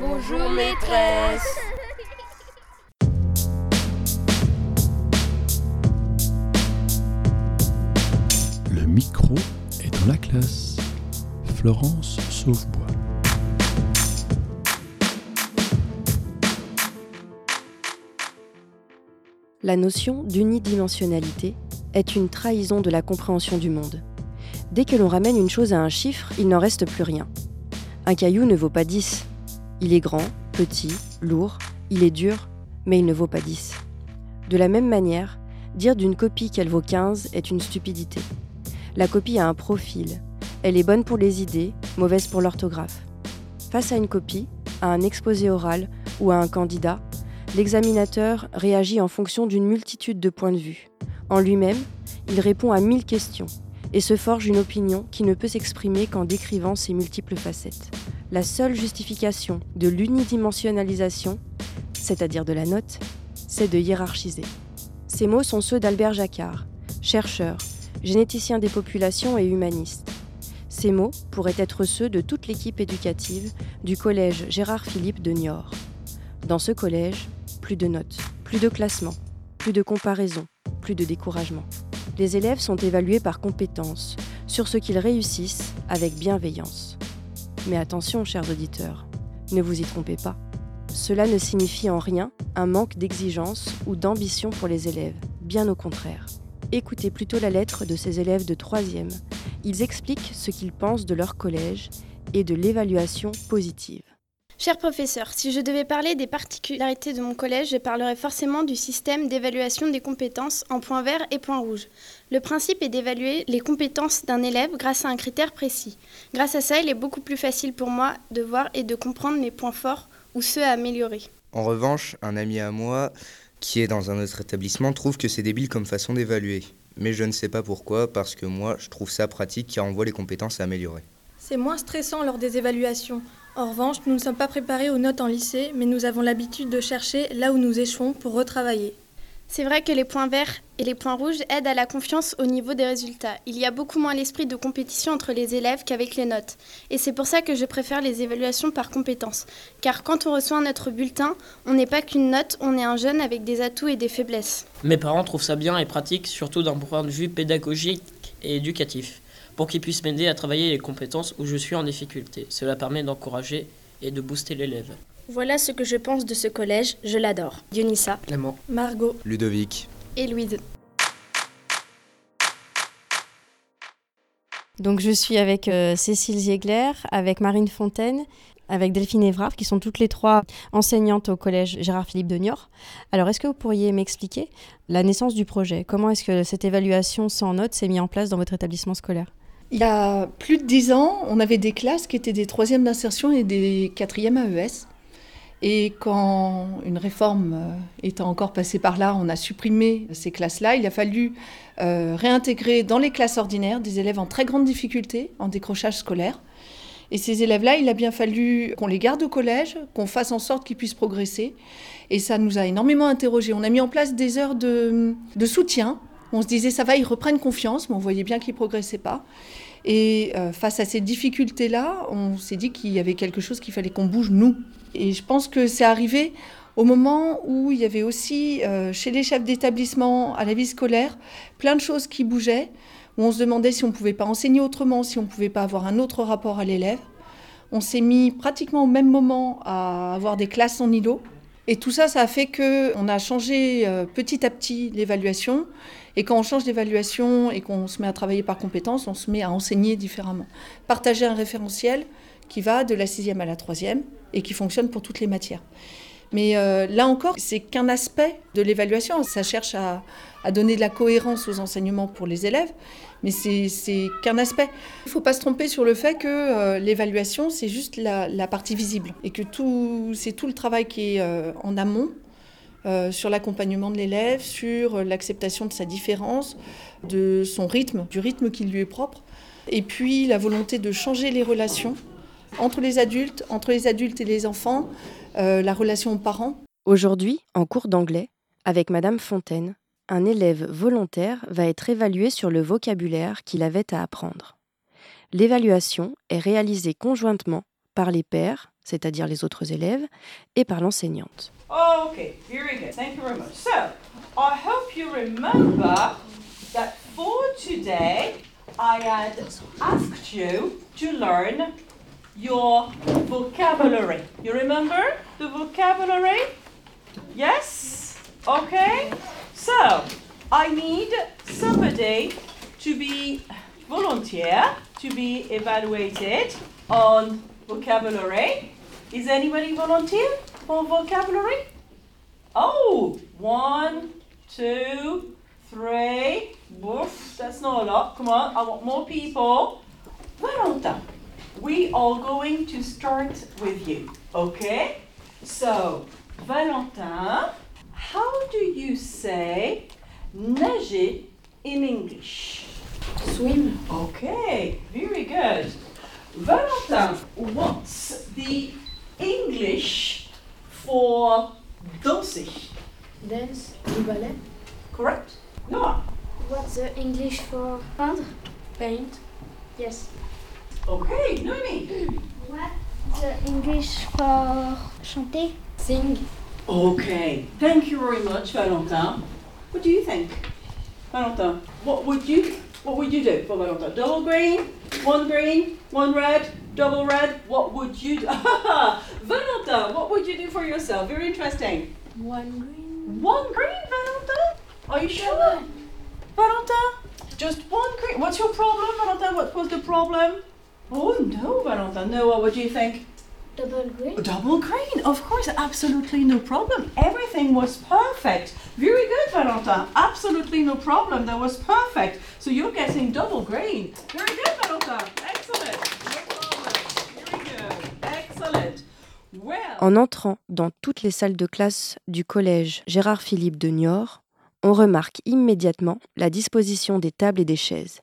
Bonjour maîtresse. Le micro est dans la classe. Florence Sauvebois. La notion d'unidimensionnalité est une trahison de la compréhension du monde. Dès que l'on ramène une chose à un chiffre, il n'en reste plus rien. Un caillou ne vaut pas 10. Il est grand, petit, lourd, il est dur, mais il ne vaut pas 10. De la même manière, dire d'une copie qu'elle vaut 15 est une stupidité. La copie a un profil. Elle est bonne pour les idées, mauvaise pour l'orthographe. Face à une copie, à un exposé oral ou à un candidat, l'examinateur réagit en fonction d'une multitude de points de vue. En lui-même, il répond à mille questions et se forge une opinion qui ne peut s'exprimer qu'en décrivant ses multiples facettes. La seule justification de l'unidimensionnalisation, c'est-à-dire de la note, c'est de hiérarchiser. Ces mots sont ceux d'Albert Jacquard, chercheur, généticien des populations et humaniste. Ces mots pourraient être ceux de toute l'équipe éducative du collège Gérard Philippe de Niort. Dans ce collège, plus de notes, plus de classements, plus de comparaisons, plus de découragement. Les élèves sont évalués par compétence, sur ce qu'ils réussissent avec bienveillance. Mais attention, chers auditeurs, ne vous y trompez pas. Cela ne signifie en rien un manque d'exigence ou d'ambition pour les élèves, bien au contraire. Écoutez plutôt la lettre de ces élèves de 3e. Ils expliquent ce qu'ils pensent de leur collège et de l'évaluation positive. Cher professeur, si je devais parler des particularités de mon collège, je parlerais forcément du système d'évaluation des compétences en points verts et points rouges. Le principe est d'évaluer les compétences d'un élève grâce à un critère précis. Grâce à ça, il est beaucoup plus facile pour moi de voir et de comprendre mes points forts ou ceux à améliorer. En revanche, un ami à moi qui est dans un autre établissement trouve que c'est débile comme façon d'évaluer. Mais je ne sais pas pourquoi, parce que moi, je trouve ça pratique car on voit les compétences à améliorer. C'est moins stressant lors des évaluations. En revanche, nous ne sommes pas préparés aux notes en lycée, mais nous avons l'habitude de chercher là où nous échouons pour retravailler. C'est vrai que les points verts et les points rouges aident à la confiance au niveau des résultats. Il y a beaucoup moins l'esprit de compétition entre les élèves qu'avec les notes. Et c'est pour ça que je préfère les évaluations par compétences. Car quand on reçoit notre bulletin, on n'est pas qu'une note, on est un jeune avec des atouts et des faiblesses. Mes parents trouvent ça bien et pratique, surtout d'un point de vue pédagogique et éducatif pour qu'ils puissent m'aider à travailler les compétences où je suis en difficulté. Cela permet d'encourager et de booster l'élève. Voilà ce que je pense de ce collège, je l'adore. Dionissa, Clément, Margot, Ludovic, Et Louise. Donc je suis avec euh, Cécile Ziegler, avec Marine Fontaine, avec Delphine Évrard, qui sont toutes les trois enseignantes au collège Gérard Philippe de Niort. Alors est-ce que vous pourriez m'expliquer la naissance du projet? Comment est-ce que cette évaluation sans notes s'est mise en place dans votre établissement scolaire? Il y a plus de dix ans, on avait des classes qui étaient des troisièmes d'insertion et des quatrièmes AES. Et quand une réforme euh, étant encore passée par là, on a supprimé ces classes-là, il a fallu euh, réintégrer dans les classes ordinaires des élèves en très grande difficulté, en décrochage scolaire. Et ces élèves-là, il a bien fallu qu'on les garde au collège, qu'on fasse en sorte qu'ils puissent progresser. Et ça nous a énormément interrogés. On a mis en place des heures de, de soutien. On se disait, ça va, ils reprennent confiance, mais on voyait bien qu'ils ne progressaient pas. Et euh, face à ces difficultés-là, on s'est dit qu'il y avait quelque chose qu'il fallait qu'on bouge, nous. Et je pense que c'est arrivé au moment où il y avait aussi, euh, chez les chefs d'établissement, à la vie scolaire, plein de choses qui bougeaient, où on se demandait si on ne pouvait pas enseigner autrement, si on ne pouvait pas avoir un autre rapport à l'élève. On s'est mis pratiquement au même moment à avoir des classes en îlot. Et tout ça, ça a fait qu'on a changé euh, petit à petit l'évaluation. Et quand on change d'évaluation et qu'on se met à travailler par compétences, on se met à enseigner différemment. Partager un référentiel qui va de la sixième à la troisième et qui fonctionne pour toutes les matières. Mais euh, là encore, c'est qu'un aspect de l'évaluation. Ça cherche à, donner de la cohérence aux enseignements pour les élèves, mais c'est qu'un aspect. Il ne faut pas se tromper sur le fait que euh, l'évaluation, c'est juste la, partie visible et que c'est tout le travail qui est euh, en amont. Euh, sur l'accompagnement de l'élève, sur l'acceptation de sa différence, de son rythme, du rythme qui lui est propre, et puis la volonté de changer les relations entre les adultes, entre les adultes et les enfants, la relation aux parents. Aujourd'hui, en cours d'anglais, avec Madame Fontaine, un élève volontaire va être évalué sur le vocabulaire qu'il avait à apprendre. L'évaluation est réalisée conjointement par les pairs, c'est-à-dire les autres élèves, et par l'enseignante. Okay, very good. Thank you very much. So, I hope you remember that for today I had asked you to learn your vocabulary. You remember the vocabulary? Yes? Okay? So, I need somebody to be volunteer to be evaluated on vocabulary. Is anybody volunteer for vocabulary? Oh, one, two, three. That's not a lot. Come on, I want more people. Valentin, we are going to start with you, okay? So, Valentin, how do you say nager in English? Swim. Okay, very good. Valentin, what's the English for danser? Dance. Du ballet. Correct? No. What's the English for peindre? Paint. Yes. Okay, Noemi. What's the English for chanter? Sing. Okay, thank you very much, Valentin. What do you think? Valentin, what would you what would you do for Valentin? Double green, one green, one red, double red. What would you do? Valentin, what would you do for yourself? Very interesting. One green. One green, Valentin? Are you sure? Valentin? Just one green. What's your problem, Valentin? What was the problem? Oh no, Valentin. No, what would you think? Double green? Double green, of course, absolutely no problem. Everything was perfect. Very good, Valentin. Absolutely no problem. That was perfect. So you're getting double green. Very good, Valentin. Excellent. Very good. Excellent. Well. En entrant dans toutes les salles de classe du collège Gérard Philippe de Niort, on remarque immédiatement la disposition des tables et des chaises.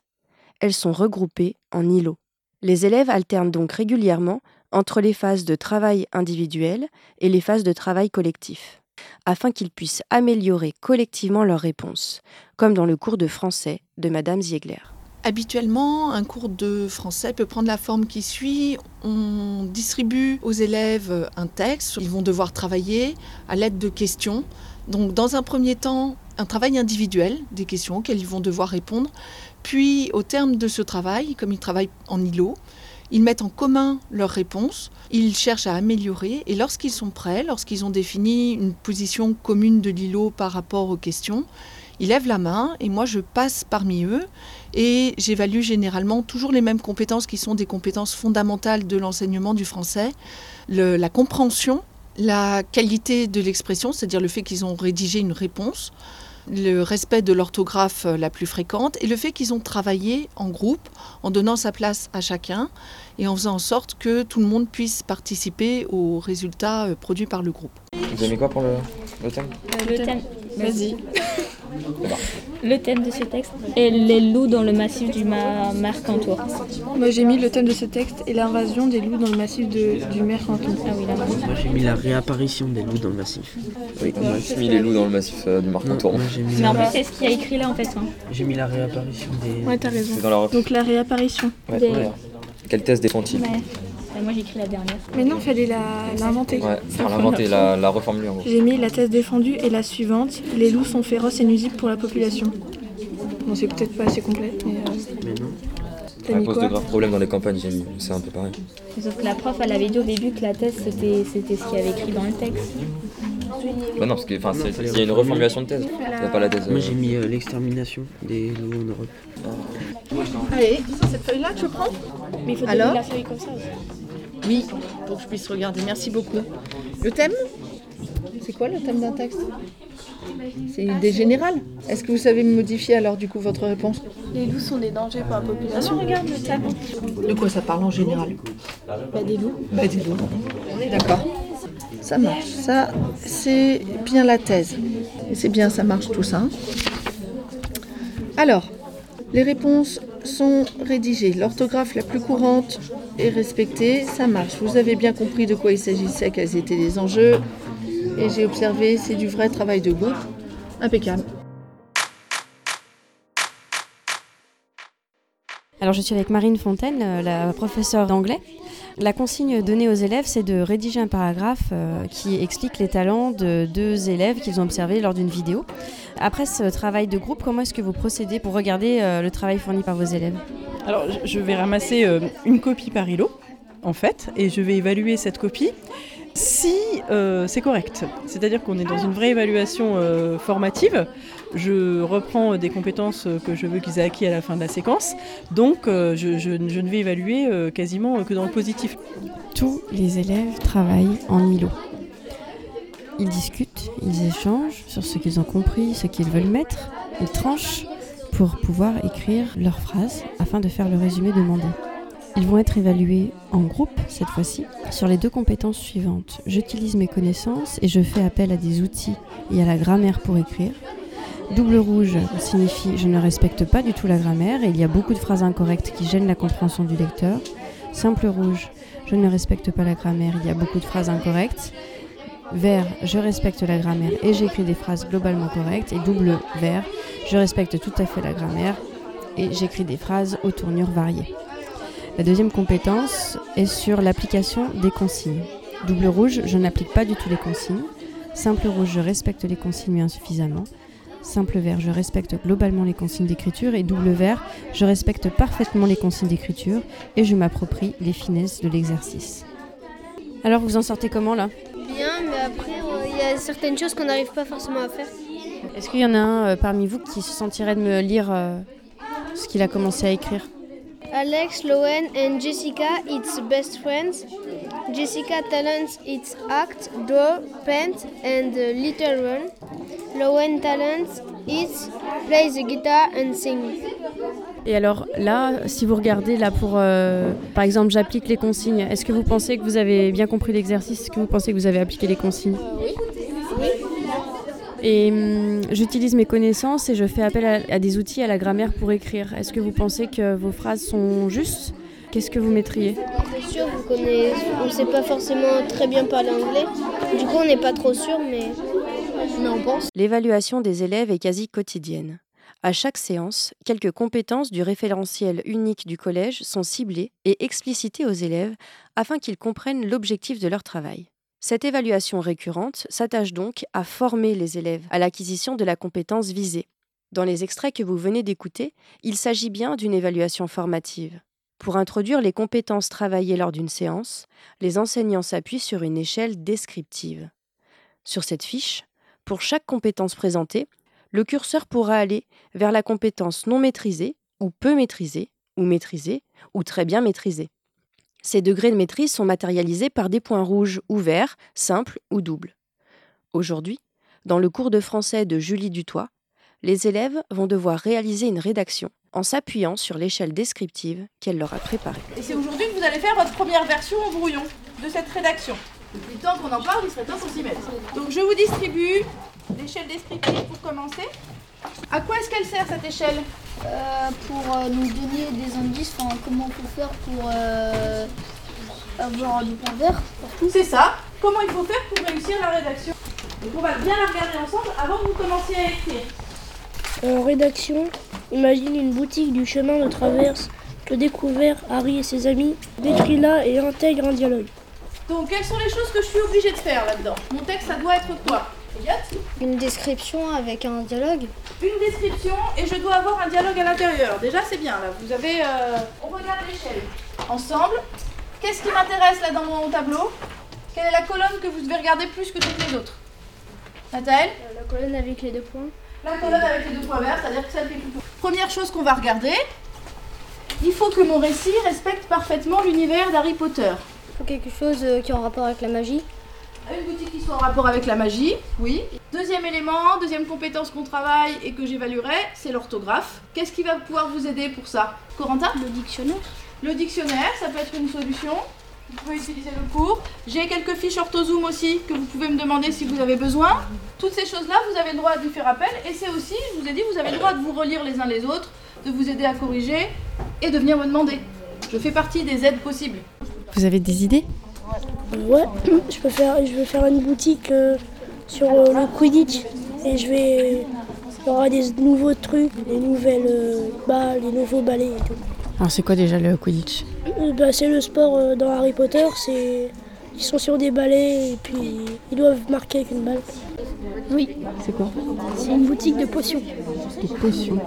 Elles sont regroupées en îlots. Les élèves alternent donc régulièrement entre les phases de travail individuel et les phases de travail collectif, afin qu'ils puissent améliorer collectivement leurs réponses, comme dans le cours de français de Madame Ziegler. Habituellement, un cours de français peut prendre la forme qui suit. On distribue aux élèves un texte. Ils vont devoir travailler à l'aide de questions. Donc, dans un premier temps, un travail individuel, des questions auxquelles ils vont devoir répondre. Puis, au terme de ce travail, comme ils travaillent en îlot, ils mettent en commun leurs réponses, ils cherchent à améliorer et lorsqu'ils sont prêts, lorsqu'ils ont défini une position commune de l'îlot par rapport aux questions, ils lèvent la main et moi je passe parmi eux et j'évalue généralement toujours les mêmes compétences qui sont des compétences fondamentales de l'enseignement du français, la compréhension, la qualité de l'expression, c'est-à-dire le fait qu'ils ont rédigé une réponse, le respect de l'orthographe euh, la plus fréquente et le fait qu'ils ont travaillé en groupe en donnant sa place à chacun et en faisant en sorte que tout le monde puisse participer aux résultats euh, produits par le groupe. Vous avez quoi pour le, le thème? Le thème, Vas-y. le thème de ce texte est les loups dans le massif du Mercantour. Moi j'ai mis le thème de ce texte et l'invasion des loups dans le massif de- du Mercantour. Ah oui, là. Moi j'ai mis la réapparition des loups dans le massif. Oui, aussi mis les loups dans le massif euh, du j'ai mis, Mais en fait, c'est ce qu'il y a écrit là en fait. hein. j'ai mis la réapparition des. Ouais, t'as raison. Dans la. Donc la réapparition. Ouais, des- ouais. Quel test défend-il Ouais. Moi j'ai écrit la dernière. Mais non, fallait la- l'inventer. Ouais, faire l'inventer, la, la reformuler en gros. J'ai mis la thèse défendue et la suivante. Les loups sont féroces et nuisibles pour la population. Bon, c'est peut-être pas assez complet, mais euh, Mais non. Mis cause de graves problèmes dans les campagnes, j'ai mis. C'est un peu pareil. Sauf que la prof, elle avait dit au début que la thèse c'était c'était ce qu'il y avait écrit dans le texte. Bah non, parce que enfin, c'est- il y a une reformulation de thèse. Il n'y a pas la thèse. Moi euh, j'ai mis euh, l'extermination des loups en Europe. Allez, cette feuille-là, tu prends Mais il faut Alors la feuille comme ça aussi. Oui, pour que je puisse regarder. Merci beaucoup. Le thème? C'est quoi le thème d'un texte? C'est une idée générale. Est-ce que vous savez modifier alors du coup votre réponse? Les loups sont des dangers pour la population. regarde le thème. De quoi ça parle en général? Bah, des loups. Bah. On est d'accord. Ça marche. Ça, c'est bien la thèse. Et c'est bien, ça marche tout ça. Alors, les réponses sont rédigées. L'orthographe la plus courante est respectée. Ça marche. Vous avez bien compris de quoi il s'agissait, quels étaient les enjeux. Et j'ai observé, c'est du vrai travail de groupe. Impeccable. Alors je suis avec Marine Fontaine, euh, la professeure d'anglais. La consigne donnée aux élèves, c'est de rédiger un paragraphe euh, qui explique les talents de deux élèves qu'ils ont observés lors d'une vidéo. Après ce travail de groupe, comment est-ce que vous procédez pour regarder euh, le travail fourni par vos élèves? Alors, je vais ramasser une copie par îlot, en fait, et je vais évaluer cette copie si c'est correct. C'est-à-dire qu'on est dans une vraie évaluation formative. Je reprends des compétences que je veux qu'ils aient acquis à la fin de la séquence. Donc, je, je, ne vais évaluer quasiment que dans le positif. Tous les élèves travaillent en îlot. Ils discutent, ils échangent sur ce qu'ils ont compris, ce qu'ils veulent mettre. Ils tranchent pour pouvoir écrire leurs phrases afin de faire le résumé demandé. Ils vont être évalués en groupe cette fois-ci sur les deux compétences suivantes. J'utilise mes connaissances et je fais appel à des outils et à la grammaire pour écrire. Double rouge signifie je ne respecte pas du tout la grammaire et il y a beaucoup de phrases incorrectes qui gênent la compréhension du lecteur. Simple rouge, je ne respecte pas la grammaire, il y a beaucoup de phrases incorrectes. Vert, je respecte la grammaire et j'écris des phrases globalement correctes. Et double vert, je respecte tout à fait la grammaire et j'écris des phrases aux tournures variées. La deuxième compétence est sur l'application des consignes. Double rouge, je n'applique pas du tout les consignes. Simple rouge, je respecte les consignes mais insuffisamment. Simple vert, je respecte globalement les consignes d'écriture. Et double vert, je respecte parfaitement les consignes d'écriture et je m'approprie les finesses de l'exercice. Alors vous en sortez comment là? Bien, mais après, euh, il y a certaines choses qu'on n'arrive pas forcément à faire. Est-ce qu'il y en a un euh, parmi vous qui se sentirait de me lire euh, ce qu'il a commencé à écrire? Alex, Lowen and Jessica, it's best friends. Jessica talents its act, draw, paint and little run. Lowen talents it play the guitar and sing. Et alors là, si vous regardez là pour, euh, par exemple, j'applique les consignes, est-ce que vous pensez que vous avez bien compris l'exercice? Est-ce que vous pensez que vous avez appliqué les consignes? Oui. Et hum, j'utilise mes connaissances et je fais appel à, des outils, à la grammaire pour écrire. Est-ce que vous pensez que vos phrases sont justes? Qu'est-ce que vous mettriez? C'est sûr, on ne sait pas forcément très bien parler anglais. Du coup, on n'est pas trop sûr, mais, mais on pense. L'évaluation des élèves est quasi quotidienne. À chaque séance, quelques compétences du référentiel unique du collège sont ciblées et explicitées aux élèves afin qu'ils comprennent l'objectif de leur travail. Cette évaluation récurrente s'attache donc à former les élèves à l'acquisition de la compétence visée. Dans les extraits que vous venez d'écouter, il s'agit bien d'une évaluation formative. Pour introduire les compétences travaillées lors d'une séance, les enseignants s'appuient sur une échelle descriptive. Sur cette fiche, pour chaque compétence présentée, le curseur pourra aller vers la compétence non maîtrisée, ou peu maîtrisée, ou maîtrisée, ou très bien maîtrisée. Ces degrés de maîtrise sont matérialisés par des points rouges ou verts, simples ou doubles. Aujourd'hui, dans le cours de français de Julie Dutoit, les élèves vont devoir réaliser une rédaction en s'appuyant sur l'échelle descriptive qu'elle leur a préparée. Et c'est aujourd'hui que vous allez faire votre première version en brouillon de cette rédaction. Depuis temps qu'on en parle, il serait temps qu'on s'y mette. Donc je vous distribue l'échelle descriptive pour commencer. À quoi est-ce qu'elle sert cette échelle euh, Pour euh, nous donner des indices, enfin, comment on peut faire pour euh, avoir du point vert partout. C'est ça. Comment il faut faire pour réussir la rédaction Donc on va bien la regarder ensemble avant que vous commenciez à écrire. En rédaction, imagine une boutique du chemin de traverse que découvert Harry et ses amis. Décris-la et intègre un dialogue. Donc quelles sont les choses que je suis obligée de faire là-dedans? Mon texte, ça doit être quoi une description avec un dialogue. Une description et je dois avoir un dialogue à l'intérieur. Déjà c'est bien là. Vous avez. Euh, on regarde l'échelle. Ensemble. Qu'est-ce qui m'intéresse là dans mon tableau? Quelle est la colonne que vous devez regarder plus que toutes les autres? Nathalie? Euh, La colonne avec les deux points. La colonne avec les deux points verts, c'est-à-dire que celle qui est plutôt. Première chose qu'on va regarder. Il faut que mon récit respecte parfaitement l'univers d'Harry Potter. Il faut quelque chose euh, qui est en rapport avec la magie. Une boutique qui soit en rapport avec la magie, oui. Deuxième élément, deuxième compétence qu'on travaille et que j'évaluerai, c'est l'orthographe. Qu'est-ce qui va pouvoir vous aider pour ça? Corentin? Le dictionnaire. Le dictionnaire, ça peut être une solution. Vous pouvez utiliser le cours. J'ai quelques fiches orthozoom aussi que vous pouvez me demander si vous avez besoin. Toutes ces choses-là, vous avez le droit d'y faire appel. Et c'est aussi, je vous ai dit, vous avez le droit de vous relire les uns les autres, de vous aider à corriger et de venir me demander. Je fais partie des aides possibles. Vous avez des idées? Ouais, je peux faire, je vais faire une boutique euh, sur euh, le Quidditch et je vais, il y aura des nouveaux trucs, des nouvelles euh, balles, des nouveaux balais et tout. Alors c'est quoi déjà le Quidditch? Euh, bah, C'est le sport euh, dans Harry Potter, c'est ils sont sur des balais et puis ils doivent marquer avec une balle. Oui, C'est quoi? C'est une boutique de potions. Des potions.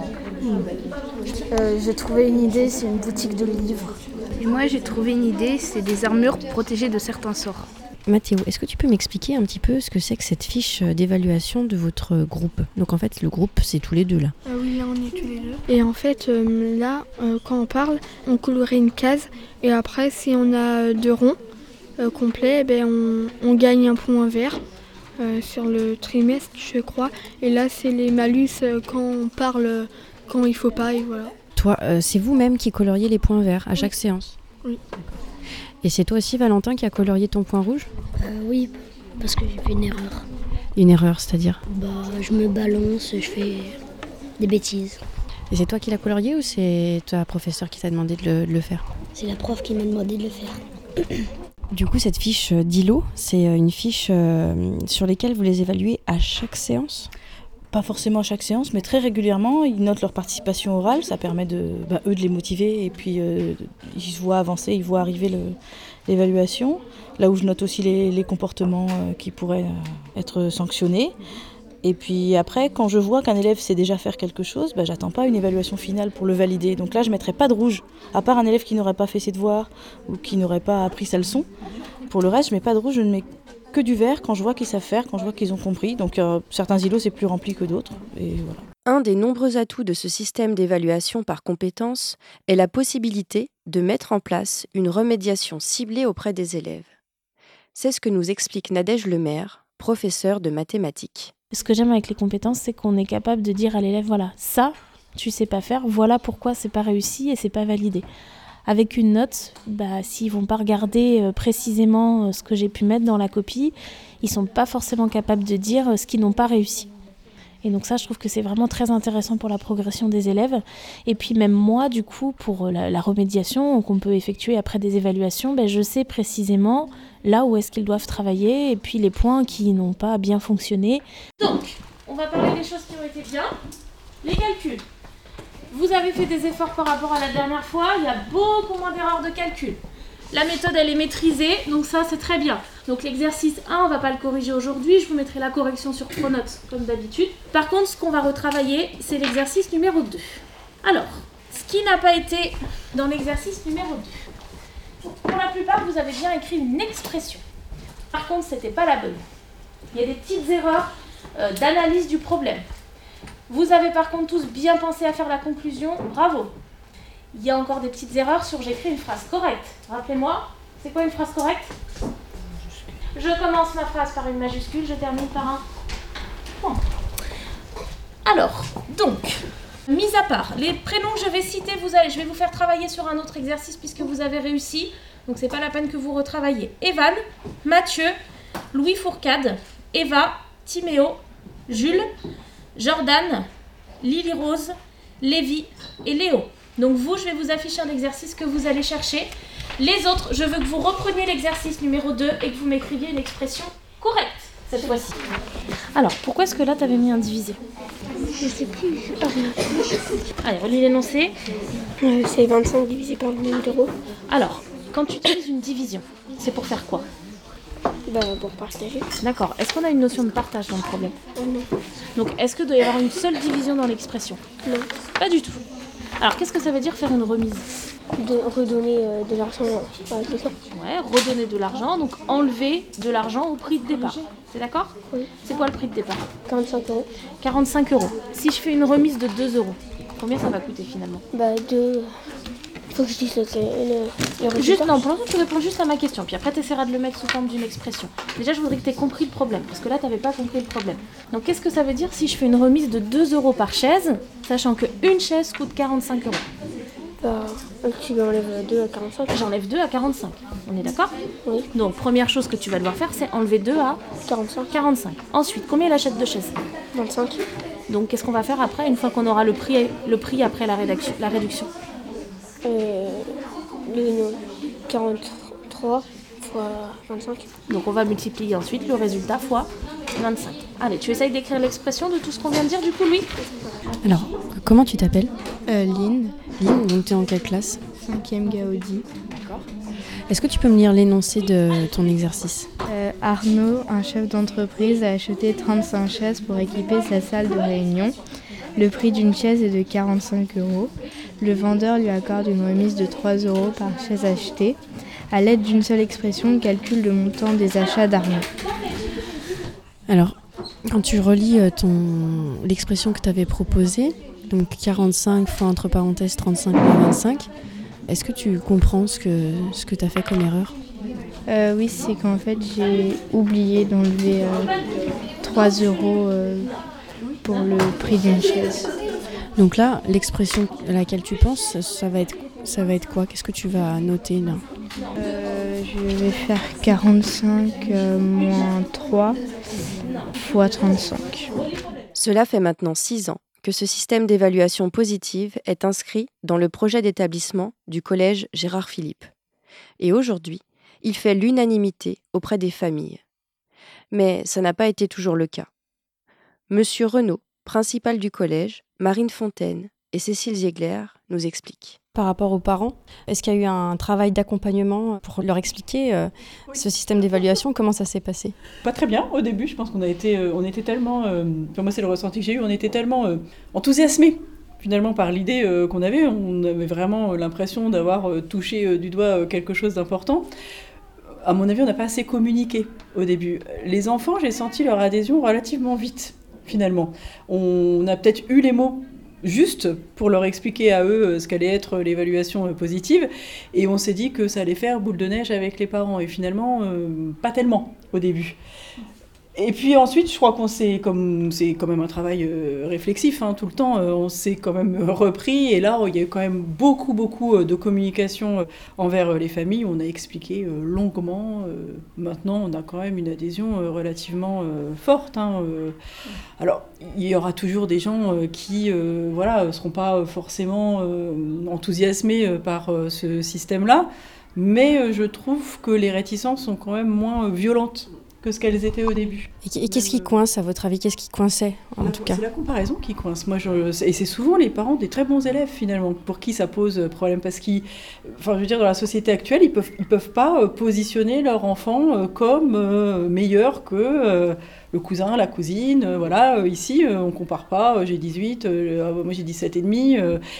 Euh, j'ai trouvé une idée, c'est une boutique de livres. Et moi, j'ai trouvé une idée, c'est des armures protégées de certains sorts. Mathéo, est-ce que tu peux m'expliquer un petit peu ce que c'est que cette fiche d'évaluation de votre groupe? Donc en fait, le groupe, c'est tous les deux là. Ah oui, là on est tous les deux. Et en fait, euh, là, euh, quand on parle, on colorait une case. Et après, si on a deux ronds euh, complets, eh ben, on, on gagne un point vert euh, sur le trimestre, je crois. Et là, c'est les malus euh, quand on parle, euh, quand il faut pas, et voilà. Toi, euh, c'est vous-même qui coloriez les points verts à chaque séance Oui. Et c'est toi aussi, Valentin, qui a colorié ton point rouge? Euh, oui, parce que j'ai fait une erreur. Une erreur, c'est-à-dire? Bah, je me balance, je fais des bêtises. Et c'est toi qui l'as colorié ou c'est ta professeur qui t'a demandé de le, de le faire? C'est la prof qui m'a demandé de le faire. Du coup, cette fiche d'ILO, c'est euh, une fiche sur laquelle vous les évaluez à chaque séance? Pas forcément à chaque séance, mais très régulièrement, ils notent leur participation orale. Ça permet de, bah, eux de les motiver et puis euh, ils se voient avancer, ils voient arriver l'évaluation. Là où je note aussi les, comportements euh, qui pourraient euh, être sanctionnés. Et puis après, quand je vois qu'un élève sait déjà faire quelque chose, bah, j'attends pas une évaluation finale pour le valider. Donc là, je mettrai pas de rouge, à part un élève qui n'aurait pas fait ses devoirs ou qui n'aurait pas appris sa leçon. Pour le reste, je mets pas de rouge, je ne mets que du vert quand je vois qu'ils savent faire, quand je vois qu'ils ont compris. Donc euh, certains îlots, c'est plus rempli que d'autres. Et voilà. Un des nombreux atouts de ce système d'évaluation par compétences est la possibilité de mettre en place une remédiation ciblée auprès des élèves. C'est ce que nous explique Nadège Lemaire, professeur de mathématiques. Ce que j'aime avec les compétences, c'est qu'on est capable de dire à l'élève voilà, ça, tu sais pas faire, voilà pourquoi c'est pas réussi et c'est pas validé. Avec une note, bah, s'ils vont pas regarder euh, précisément euh, ce que j'ai pu mettre dans la copie, ils sont pas forcément capables de dire euh, ce qu'ils n'ont pas réussi. Et donc ça, je trouve que c'est vraiment très intéressant pour la progression des élèves. Et puis même moi, du coup, pour la, la remédiation qu'on peut effectuer après des évaluations, ben, je sais précisément là où est-ce qu'ils doivent travailler et puis les points qui n'ont pas bien fonctionné. Donc, on va parler des choses qui ont été bien. Les calculs. Vous avez fait des efforts par rapport à la dernière fois, il y a beaucoup moins d'erreurs de calcul. La méthode, elle est maîtrisée, donc ça, c'est très bien. Donc l'exercice 1, on va pas le corriger aujourd'hui, je vous mettrai la correction sur Pronote, comme d'habitude. Par contre, ce qu'on va retravailler, c'est l'exercice numéro 2. Alors, ce qui n'a pas été dans l'exercice numéro 2. Pour la plupart, vous avez bien écrit une expression. Par contre, c'était pas la bonne. Il y a des petites erreurs euh, d'analyse du problème. Vous avez par contre tous bien pensé à faire la conclusion, bravo. Il y a encore des petites erreurs sur j'écris une phrase correcte. Rappelez-moi, c'est quoi une phrase correcte? Je commence ma phrase par une majuscule, je termine par un point. Alors, donc, mis à part les prénoms je vais citer, vous allez, je vais vous faire travailler sur un autre exercice puisque vous avez réussi. Donc c'est pas la peine que vous retravaillez. Evan, Mathieu, Louis Fourcade, Eva, Timéo, Jules, Jordan, Lily Rose, Lévi et Léo. Donc vous, je vais vous afficher un exercice que vous allez chercher. Les autres, je veux que vous repreniez l'exercice numéro 2 et que vous m'écriviez une expression correcte cette fois-ci. Alors, pourquoi est-ce que là, tu avais mis un divisé? Je sais plus. Allez, relis l'énoncé. Euh, c'est 25 divisé par le nombre d'euros. Alors, quand tu utilises une division, c'est pour faire quoi? Bah, pour partager. D'accord. Est-ce qu'on a une notion de partage dans le problème Oh non. Donc, est-ce que doit y avoir une seule division dans l'expression Non. Pas du tout. Alors, qu'est-ce que ça veut dire faire une remise De redonner euh, de l'argent à quelqu'un. Ouais, redonner de l'argent, donc enlever de l'argent au prix de départ. C'est d'accord Oui. C'est quoi le prix de départ 45 euros. 45 euros. Si je fais une remise de 2 euros, combien ça va coûter finalement Bah, deux. Faut que je dise le, le, le résultat. Juste, non, pour l'instant, tu réponds juste à ma question. Puis après, tu essaieras de le mettre sous forme d'une expression. Déjà, je voudrais que tu aies compris le problème. Parce que là, tu n'avais pas compris le problème. Donc, qu'est-ce que ça veut dire si je fais une remise de 2 euros par chaise, sachant qu'une chaise coûte 45 euros? Bah, tu enlèves 2 à 45. J'enlève 2 à 45. On est d'accord? Oui. Donc, première chose que tu vas devoir faire, c'est enlever 2 à 45. 45. Ensuite, combien il achète de chaises 25. Donc, qu'est-ce qu'on va faire après, une fois qu'on aura le prix, le prix après la, rédaction, la réduction? Euh, le non, 43 fois 25. Donc, on va multiplier ensuite le résultat fois 25. Allez, tu essayes d'écrire l'expression de tout ce qu'on vient de dire du coup, Louis? Alors, comment tu t'appelles? Euh, Lynn. Lynn, donc tu es en quelle classe? 5e Gaudi. D'accord. Est-ce que tu peux me lire l'énoncé de ton exercice? Euh, Arnaud, un chef d'entreprise, a acheté 35 chaises pour équiper sa salle de réunion. Le prix d'une chaise est de 45 euros. Le vendeur lui accorde une remise de 3 euros par chaise achetée. À l'aide d'une seule expression, calcule le montant des achats d'Arnaud. Alors, quand tu relis euh, ton... l'expression que tu avais proposée, donc 45 fois entre parenthèses 35 moins 25, est-ce que tu comprends ce que, ce que tu as fait comme erreur? Euh, Oui, c'est qu'en fait j'ai oublié d'enlever 3 euh, euros pour le prix d'une chaise. Donc là, l'expression à laquelle tu penses, ça va être, ça va être quoi? Qu'est-ce que tu vas noter là? Je vais faire 45 moins 3 fois 35. Cela fait maintenant 6 ans que ce système d'évaluation positive est inscrit dans le projet d'établissement du collège Gérard Philippe. Et aujourd'hui, il fait l'unanimité auprès des familles. Mais ça n'a pas été toujours le cas. Monsieur Renaud, principal du collège, Marine Fontaine et Cécile Ziegler nous expliquent par rapport aux parents Est-ce qu'il y a eu un travail d'accompagnement pour leur expliquer euh, ce système d'évaluation? Comment ça s'est passé? Pas très bien au début. Je pense qu'on a été, euh, on était tellement, euh, moi c'est le ressenti que j'ai eu, on était tellement enthousiasmés finalement par l'idée qu'on avait. On avait vraiment l'impression d'avoir touché du doigt quelque chose d'important. À mon avis, on n'a pas assez communiqué au début. Les enfants, j'ai senti leur adhésion relativement vite finalement. On a peut-être eu les mots juste pour leur expliquer à eux euh, ce qu'allait être l'évaluation euh, positive. Et on s'est dit que ça allait faire boule de neige avec les parents. Et finalement, euh, pas tellement au début. Et puis ensuite, je crois qu'on s'est, c'est quand même un travail euh, réflexif hein, tout le temps, euh, on s'est quand même repris. Et là, il y a eu quand même beaucoup, beaucoup euh, de communication envers les familles. On a expliqué longuement. maintenant, on a quand même une adhésion relativement forte. Hein, alors, il y aura toujours des gens qui, voilà, seront pas forcément enthousiasmés par ce système-là. Mais je trouve que les réticences sont quand même moins violentes que ce qu'elles étaient au début. Et qu'est-ce qui coince à votre avis Qu'est-ce qui coinçait en tout cas C'est la comparaison qui coince. Moi, je, et c'est souvent les parents des très bons élèves finalement pour qui ça pose problème parce qu'ils, enfin, je veux dire, dans la société actuelle, ils peuvent, ils peuvent pas euh, positionner leur enfant euh, comme euh, meilleur que le cousin, la cousine, euh, voilà, euh, ici, euh, on compare pas, j'ai 18, ah, moi j'ai 17 et demi,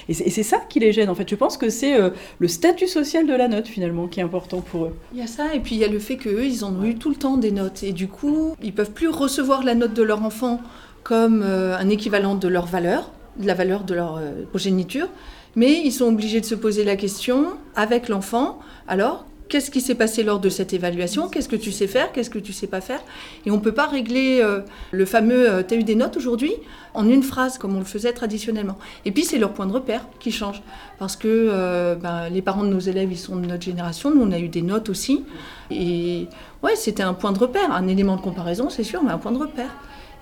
et c'est ça qui les gêne en fait. Je pense que c'est le statut social de la note finalement qui est important pour eux. Il y a ça, et puis il y a le fait qu'eux, ils en ont eu tout le temps des notes, et du coup, ils peuvent plus recevoir la note de leur enfant comme un équivalent de leur valeur, de la valeur de leur progéniture, mais ils sont obligés de se poser la question avec l'enfant, alors qu'est-ce qui s'est passé lors de cette évaluation, qu'est-ce que tu sais faire, qu'est-ce que tu sais pas faire? Et on ne peut pas régler euh, le fameux euh, as eu des notes aujourd'hui en une phrase comme on le faisait traditionnellement. Et puis c'est leur point de repère qui change. Parce que euh, ben, les parents de nos élèves, ils sont de notre génération, nous on a eu des notes aussi. Et ouais, c'était un point de repère, un élément de comparaison, c'est sûr, mais un point de repère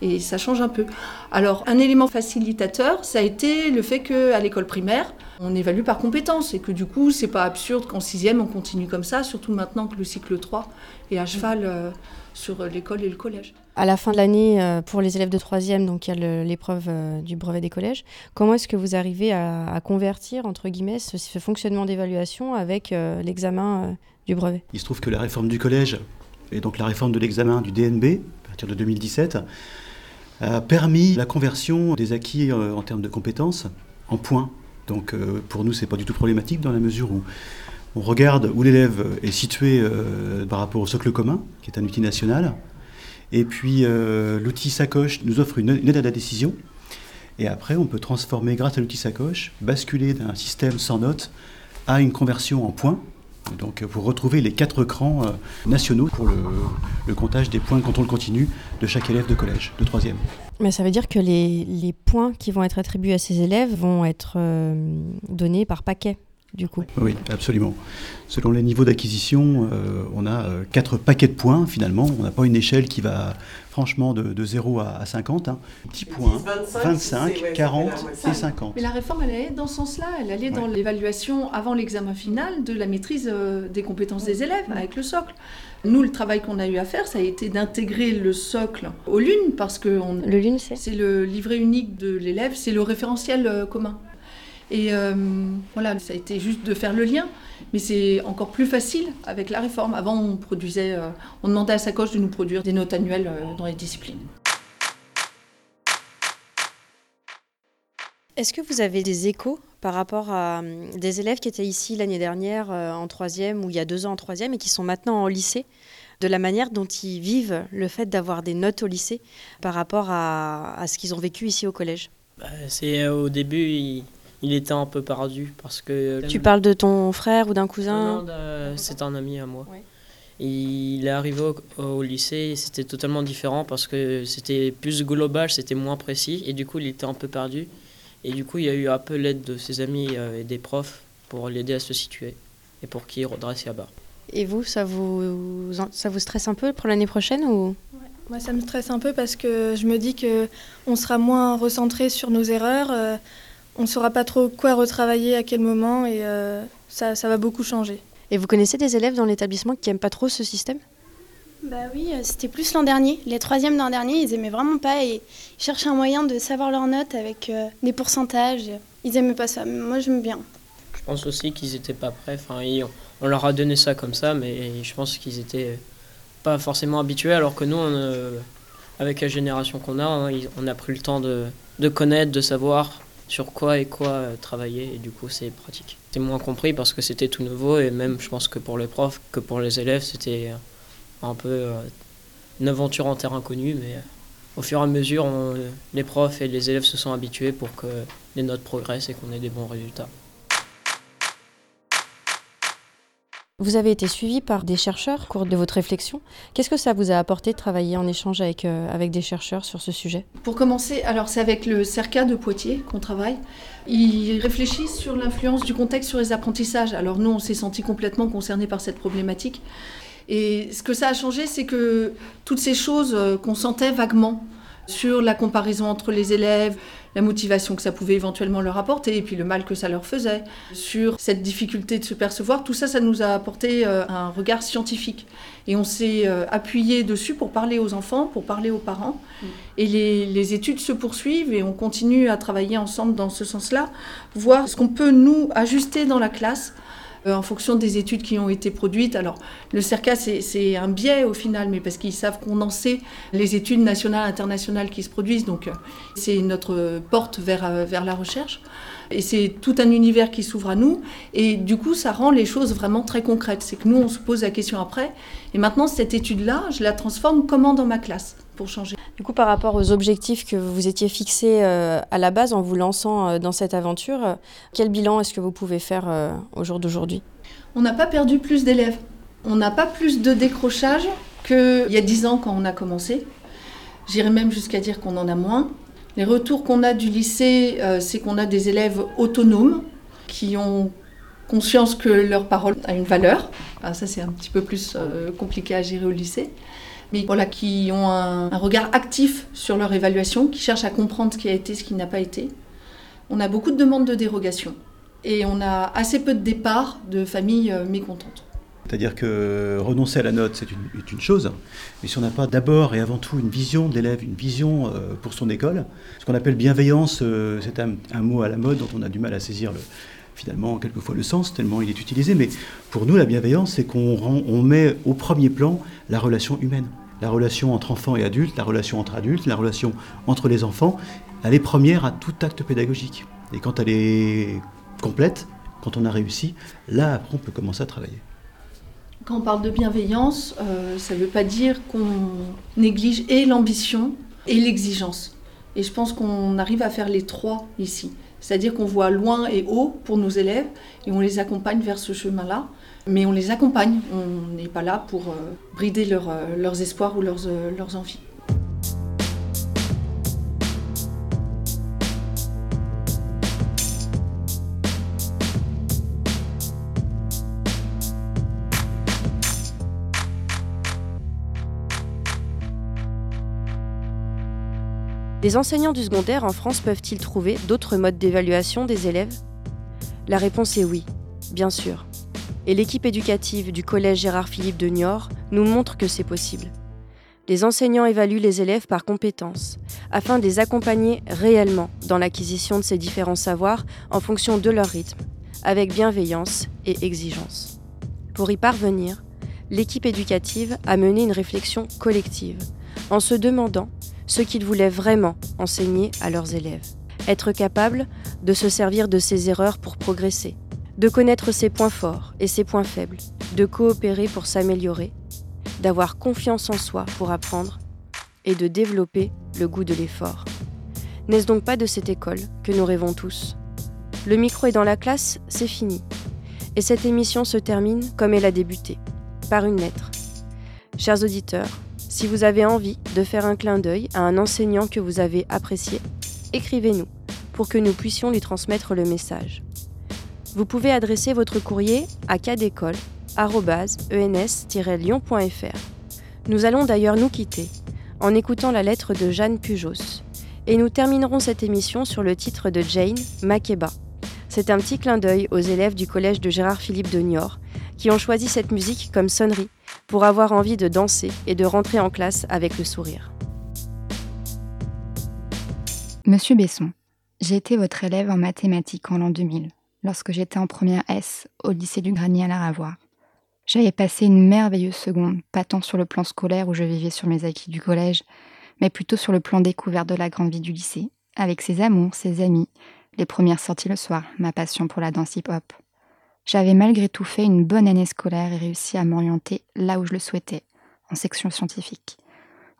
et ça change un peu. Alors, un élément facilitateur, ça a été le fait qu'à l'école primaire, on évalue par compétence et que du coup, c'est pas absurde qu'en sixième, on continue comme ça, surtout maintenant que le cycle 3 est à cheval euh, sur l'école et le collège. À la fin de l'année, euh, pour les élèves de troisième, donc il y a l'épreuve euh, du brevet des collèges. Comment est-ce que vous arrivez à, convertir, entre guillemets, ce, ce fonctionnement d'évaluation avec l'examen du brevet? Il se trouve que la réforme du collège et donc la réforme de l'examen du DNB, à partir de 2017, a permis la conversion des acquis euh, en termes de compétences en points. Donc euh, pour nous, c'est pas du tout problématique dans la mesure où on regarde où l'élève est situé euh, par rapport au socle commun, qui est un outil national. Et puis l'outil sacoche nous offre une, aide à la décision. Et après, on peut transformer, grâce à l'outil sacoche, basculer d'un système sans notes à une conversion en points donc vous retrouvez les quatre crans euh, nationaux pour le, comptage des points de contrôle continu de chaque élève de collège, de troisième. Mais ça veut dire que les, points qui vont être attribués à ces élèves vont être euh, donnés par paquet du coup. Oui, absolument. Selon les niveaux d'acquisition, euh, on a euh, quatre paquets de points finalement. On n'a pas une échelle qui va franchement de, 0 à, 50. Hein. Petits points, 25, 40 et 50. Mais la réforme, elle allait dans ce sens-là. Elle allait dans l'évaluation avant l'examen final de la maîtrise euh, des compétences des élèves avec le socle. Nous, le travail qu'on a eu à faire, ça a été d'intégrer le socle au LUN, parce que le LUN, c'est le livret unique de l'élève, c'est le référentiel commun. Et euh, voilà, ça a été juste de faire le lien. Mais c'est encore plus facile avec la réforme. Avant, on produisait, euh, on demandait à sa coche de nous produire des notes annuelles euh, dans les disciplines. Est-ce que vous avez des échos par rapport à des élèves qui étaient ici l'année dernière en troisième ou il y a deux ans en troisième et qui sont maintenant en lycée, de la manière dont ils vivent le fait d'avoir des notes au lycée par rapport à, ce qu'ils ont vécu ici au collège? Bah, C'est au début, il était un peu perdu parce que... Tu parles de ton frère ou d'un cousin Non, c'est un ami à moi. Il est arrivé au, lycée, c'était totalement différent parce que c'était plus global, c'était moins précis et du coup il était un peu perdu. Et du coup il y a eu un peu l'aide de ses amis euh, et des profs pour l'aider à se situer et pour qu'il redresse à bas. Et vous, ça vous, ça vous stresse un peu pour l'année prochaine ou? Moi, ça me stresse un peu parce que je me dis que on sera moins recentré sur nos erreurs. On ne saura pas trop quoi retravailler à quel moment et euh, ça, ça, va beaucoup changer. Et vous connaissez des élèves dans l'établissement qui n'aiment pas trop ce système? Bah oui, euh, c'était plus l'an dernier. Les troisièmes l'an dernier, ils aimaient vraiment pas et ils cherchaient un moyen de savoir leurs notes avec euh, des pourcentages. Ils aimaient pas ça, mais moi j'aime bien. Je pense aussi qu'ils n'étaient pas prêts. Enfin, on leur a donné ça comme ça, mais je pense qu'ils étaient pas forcément habitués, alors que nous, avec la génération qu'on a, hein, on a pris le temps de, de connaître, de savoir sur quoi et quoi euh, travailler et du coup c'est pratique. C'était moins compris parce que c'était tout nouveau et même je pense que pour les profs que pour les élèves c'était euh, un peu euh, une aventure en terre inconnue mais au fur et à mesure les profs et les élèves se sont habitués pour que les notes progressent et qu'on ait des bons résultats. Vous avez été suivi par des chercheurs au cours de votre réflexion. Qu'est-ce que ça vous a apporté de travailler en échange avec, euh, avec des chercheurs sur ce sujet? Pour commencer, alors c'est avec le CERCA de Poitiers qu'on travaille. Ils réfléchissent sur l'influence du contexte sur les apprentissages. Alors nous, on s'est senti complètement concernés par cette problématique. Et ce que ça a changé, c'est que toutes ces choses euh, qu'on sentait vaguement sur la comparaison entre les élèves, la motivation que ça pouvait éventuellement leur apporter et puis le mal que ça leur faisait, sur cette difficulté de se percevoir, tout ça, ça nous a apporté euh, un regard scientifique. Et on s'est euh, appuyé dessus pour parler aux enfants, pour parler aux parents. Mm. Et les, les, études se poursuivent et on continue à travailler ensemble dans ce sens-là, voir ce qu'on peut nous ajuster dans la classe en fonction des études qui ont été produites. Alors, le CERCA, c'est un biais au final, mais parce qu'ils savent condenser les études nationales, internationales qui se produisent. Donc, euh, c'est notre porte vers, euh, vers la recherche. Et c'est tout un univers qui s'ouvre à nous. Et du coup, ça rend les choses vraiment très concrètes. C'est que nous, on se pose la question après. Et maintenant, cette étude-là, je la transforme comment dans ma classe? Pour changer. Du coup, par rapport aux objectifs que vous étiez fixés euh, à la base en vous lançant euh, dans cette aventure, euh, quel bilan est-ce que vous pouvez faire au jour d'aujourd'hui? On n'a pas perdu plus d'élèves. On n'a pas plus de décrochage qu'il y a dix ans quand on a commencé. J'irais même jusqu'à dire qu'on en a moins. Les retours qu'on a du lycée, c'est qu'on a des élèves autonomes qui ont conscience que leur parole a une valeur. Ah, ça, c'est un petit peu plus compliqué à gérer au lycée mais voilà, qui ont un, regard actif sur leur évaluation, qui cherchent à comprendre ce qui a été, ce qui n'a pas été. On a beaucoup de demandes de dérogation et on a assez peu de départs de familles euh, mécontentes. C'est-à-dire que renoncer à la note, c'est une, chose, mais si on n'a pas d'abord et avant tout une vision de l'élève, une vision euh, pour son école, ce qu'on appelle bienveillance, euh, c'est un, mot à la mode dont on a du mal à saisir le, finalement quelquefois le sens, tellement il est utilisé, mais pour nous la bienveillance, c'est qu'on on met au premier plan la relation humaine. La relation entre enfants et adultes, la relation entre adultes, la relation entre les enfants, elle est première à tout acte pédagogique. Et quand elle est complète, quand on a réussi, là après on peut commencer à travailler. Quand on parle de bienveillance, euh, ça ne veut pas dire qu'on néglige et l'ambition et l'exigence. Et je pense qu'on arrive à faire les trois ici. C'est-à-dire qu'on voit loin et haut pour nos élèves et on les accompagne vers ce chemin-là. Mais on les accompagne, on n'est pas là pour euh, brider euh, leurs espoirs ou leurs, euh, leurs envies. Les enseignants du secondaire en France peuvent-ils trouver d'autres modes d'évaluation des élèves? La réponse est oui, bien sûr. Et l'équipe éducative du collège Gérard Philippe de Niort nous montre que c'est possible. Les enseignants évaluent les élèves par compétences, afin de les accompagner réellement dans l'acquisition de ces différents savoirs en fonction de leur rythme, avec bienveillance et exigence. Pour y parvenir, l'équipe éducative a mené une réflexion collective, en se demandant ce qu'ils voulaient vraiment enseigner à leurs élèves. Être capable de se servir de ses erreurs pour progresser, de connaître ses points forts et ses points faibles, de coopérer pour s'améliorer, d'avoir confiance en soi pour apprendre et de développer le goût de l'effort. N'est-ce donc pas de cette école que nous rêvons tous? Le micro est dans la classe, c'est fini. Et cette émission se termine comme elle a débuté, par une lettre. Chers auditeurs, si vous avez envie de faire un clin d'œil à un enseignant que vous avez apprécié, écrivez-nous pour que nous puissions lui transmettre le message. Vous pouvez adresser votre courrier à cadécole.ens-lyon.fr. Nous allons d'ailleurs nous quitter en écoutant la lettre de Jeanne Pujos. Et nous terminerons cette émission sur le titre de Jane, Makeba. C'est un petit clin d'œil aux élèves du collège de Gérard Philippe de Niort qui ont choisi cette musique comme sonnerie pour avoir envie de danser et de rentrer en classe avec le sourire. Monsieur Besson, j'ai été votre élève en mathématiques en l'an 2000, lorsque j'étais en première S au lycée du Granier à la Ravoire. J'avais passé une merveilleuse seconde, pas tant sur le plan scolaire où je vivais sur mes acquis du collège, mais plutôt sur le plan découvert de la grande vie du lycée, avec ses amours, ses amis, les premières sorties le soir, ma passion pour la danse hip-hop. J'avais malgré tout fait une bonne année scolaire et réussi à m'orienter là où je le souhaitais, en section scientifique.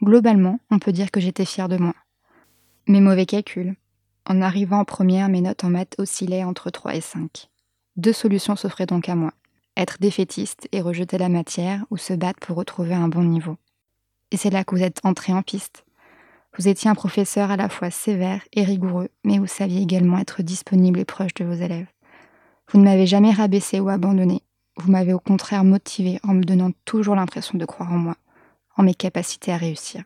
Globalement, on peut dire que j'étais fière de moi. Mes mauvais calculs. En arrivant en première, mes notes en maths oscillaient entre 3 et 5. Deux solutions s'offraient donc à moi. Être défaitiste et rejeter la matière ou se battre pour retrouver un bon niveau. Et c'est là que vous êtes entré en piste. Vous étiez un professeur à la fois sévère et rigoureux, mais vous saviez également être disponible et proche de vos élèves. Vous ne m'avez jamais rabaissé ou abandonné. Vous m'avez au contraire motivé en me donnant toujours l'impression de croire en moi, en mes capacités à réussir.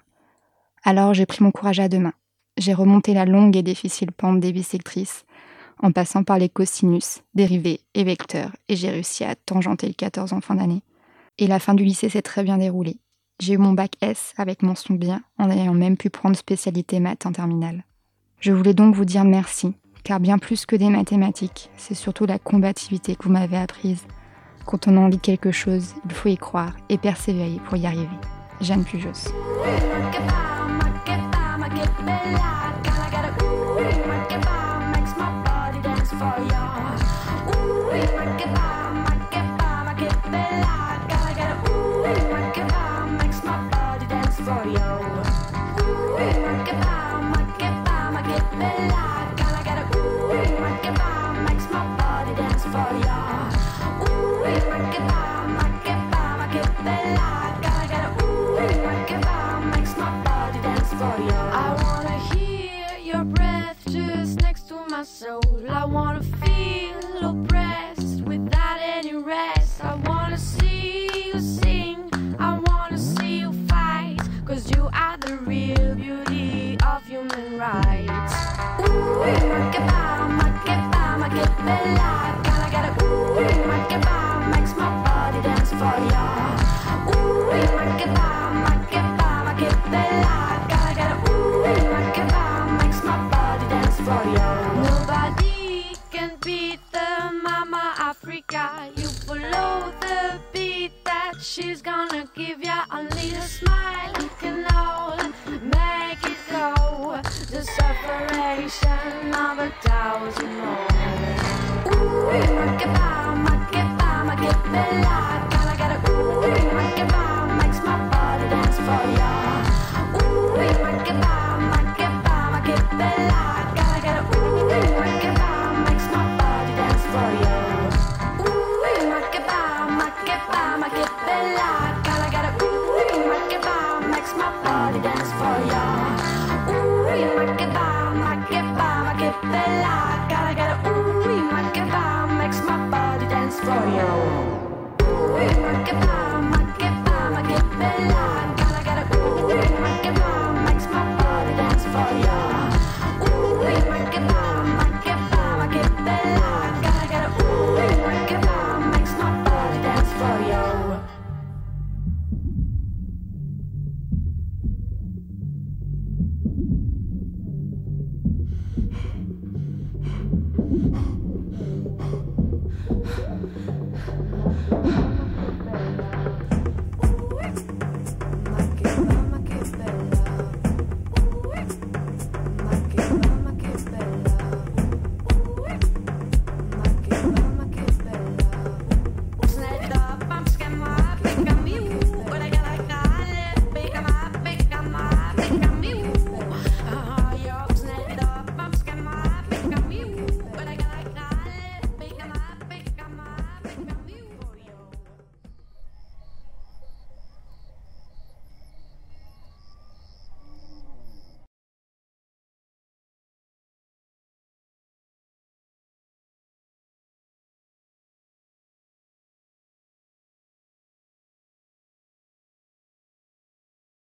Alors j'ai pris mon courage à deux mains. J'ai remonté la longue et difficile pente des bisectrices, en passant par les cosinus, dérivés et vecteurs, et j'ai réussi à tangenter le 14 en fin d'année. Et la fin du lycée s'est très bien déroulée. J'ai eu mon bac S avec mention bien, en ayant même pu prendre spécialité maths en terminale. Je voulais donc vous dire merci car bien plus que des mathématiques, c'est surtout la combativité que vous m'avez apprise. Quand on a envie de quelque chose, il faut y croire et persévérer pour y arriver. Jeanne Pujos.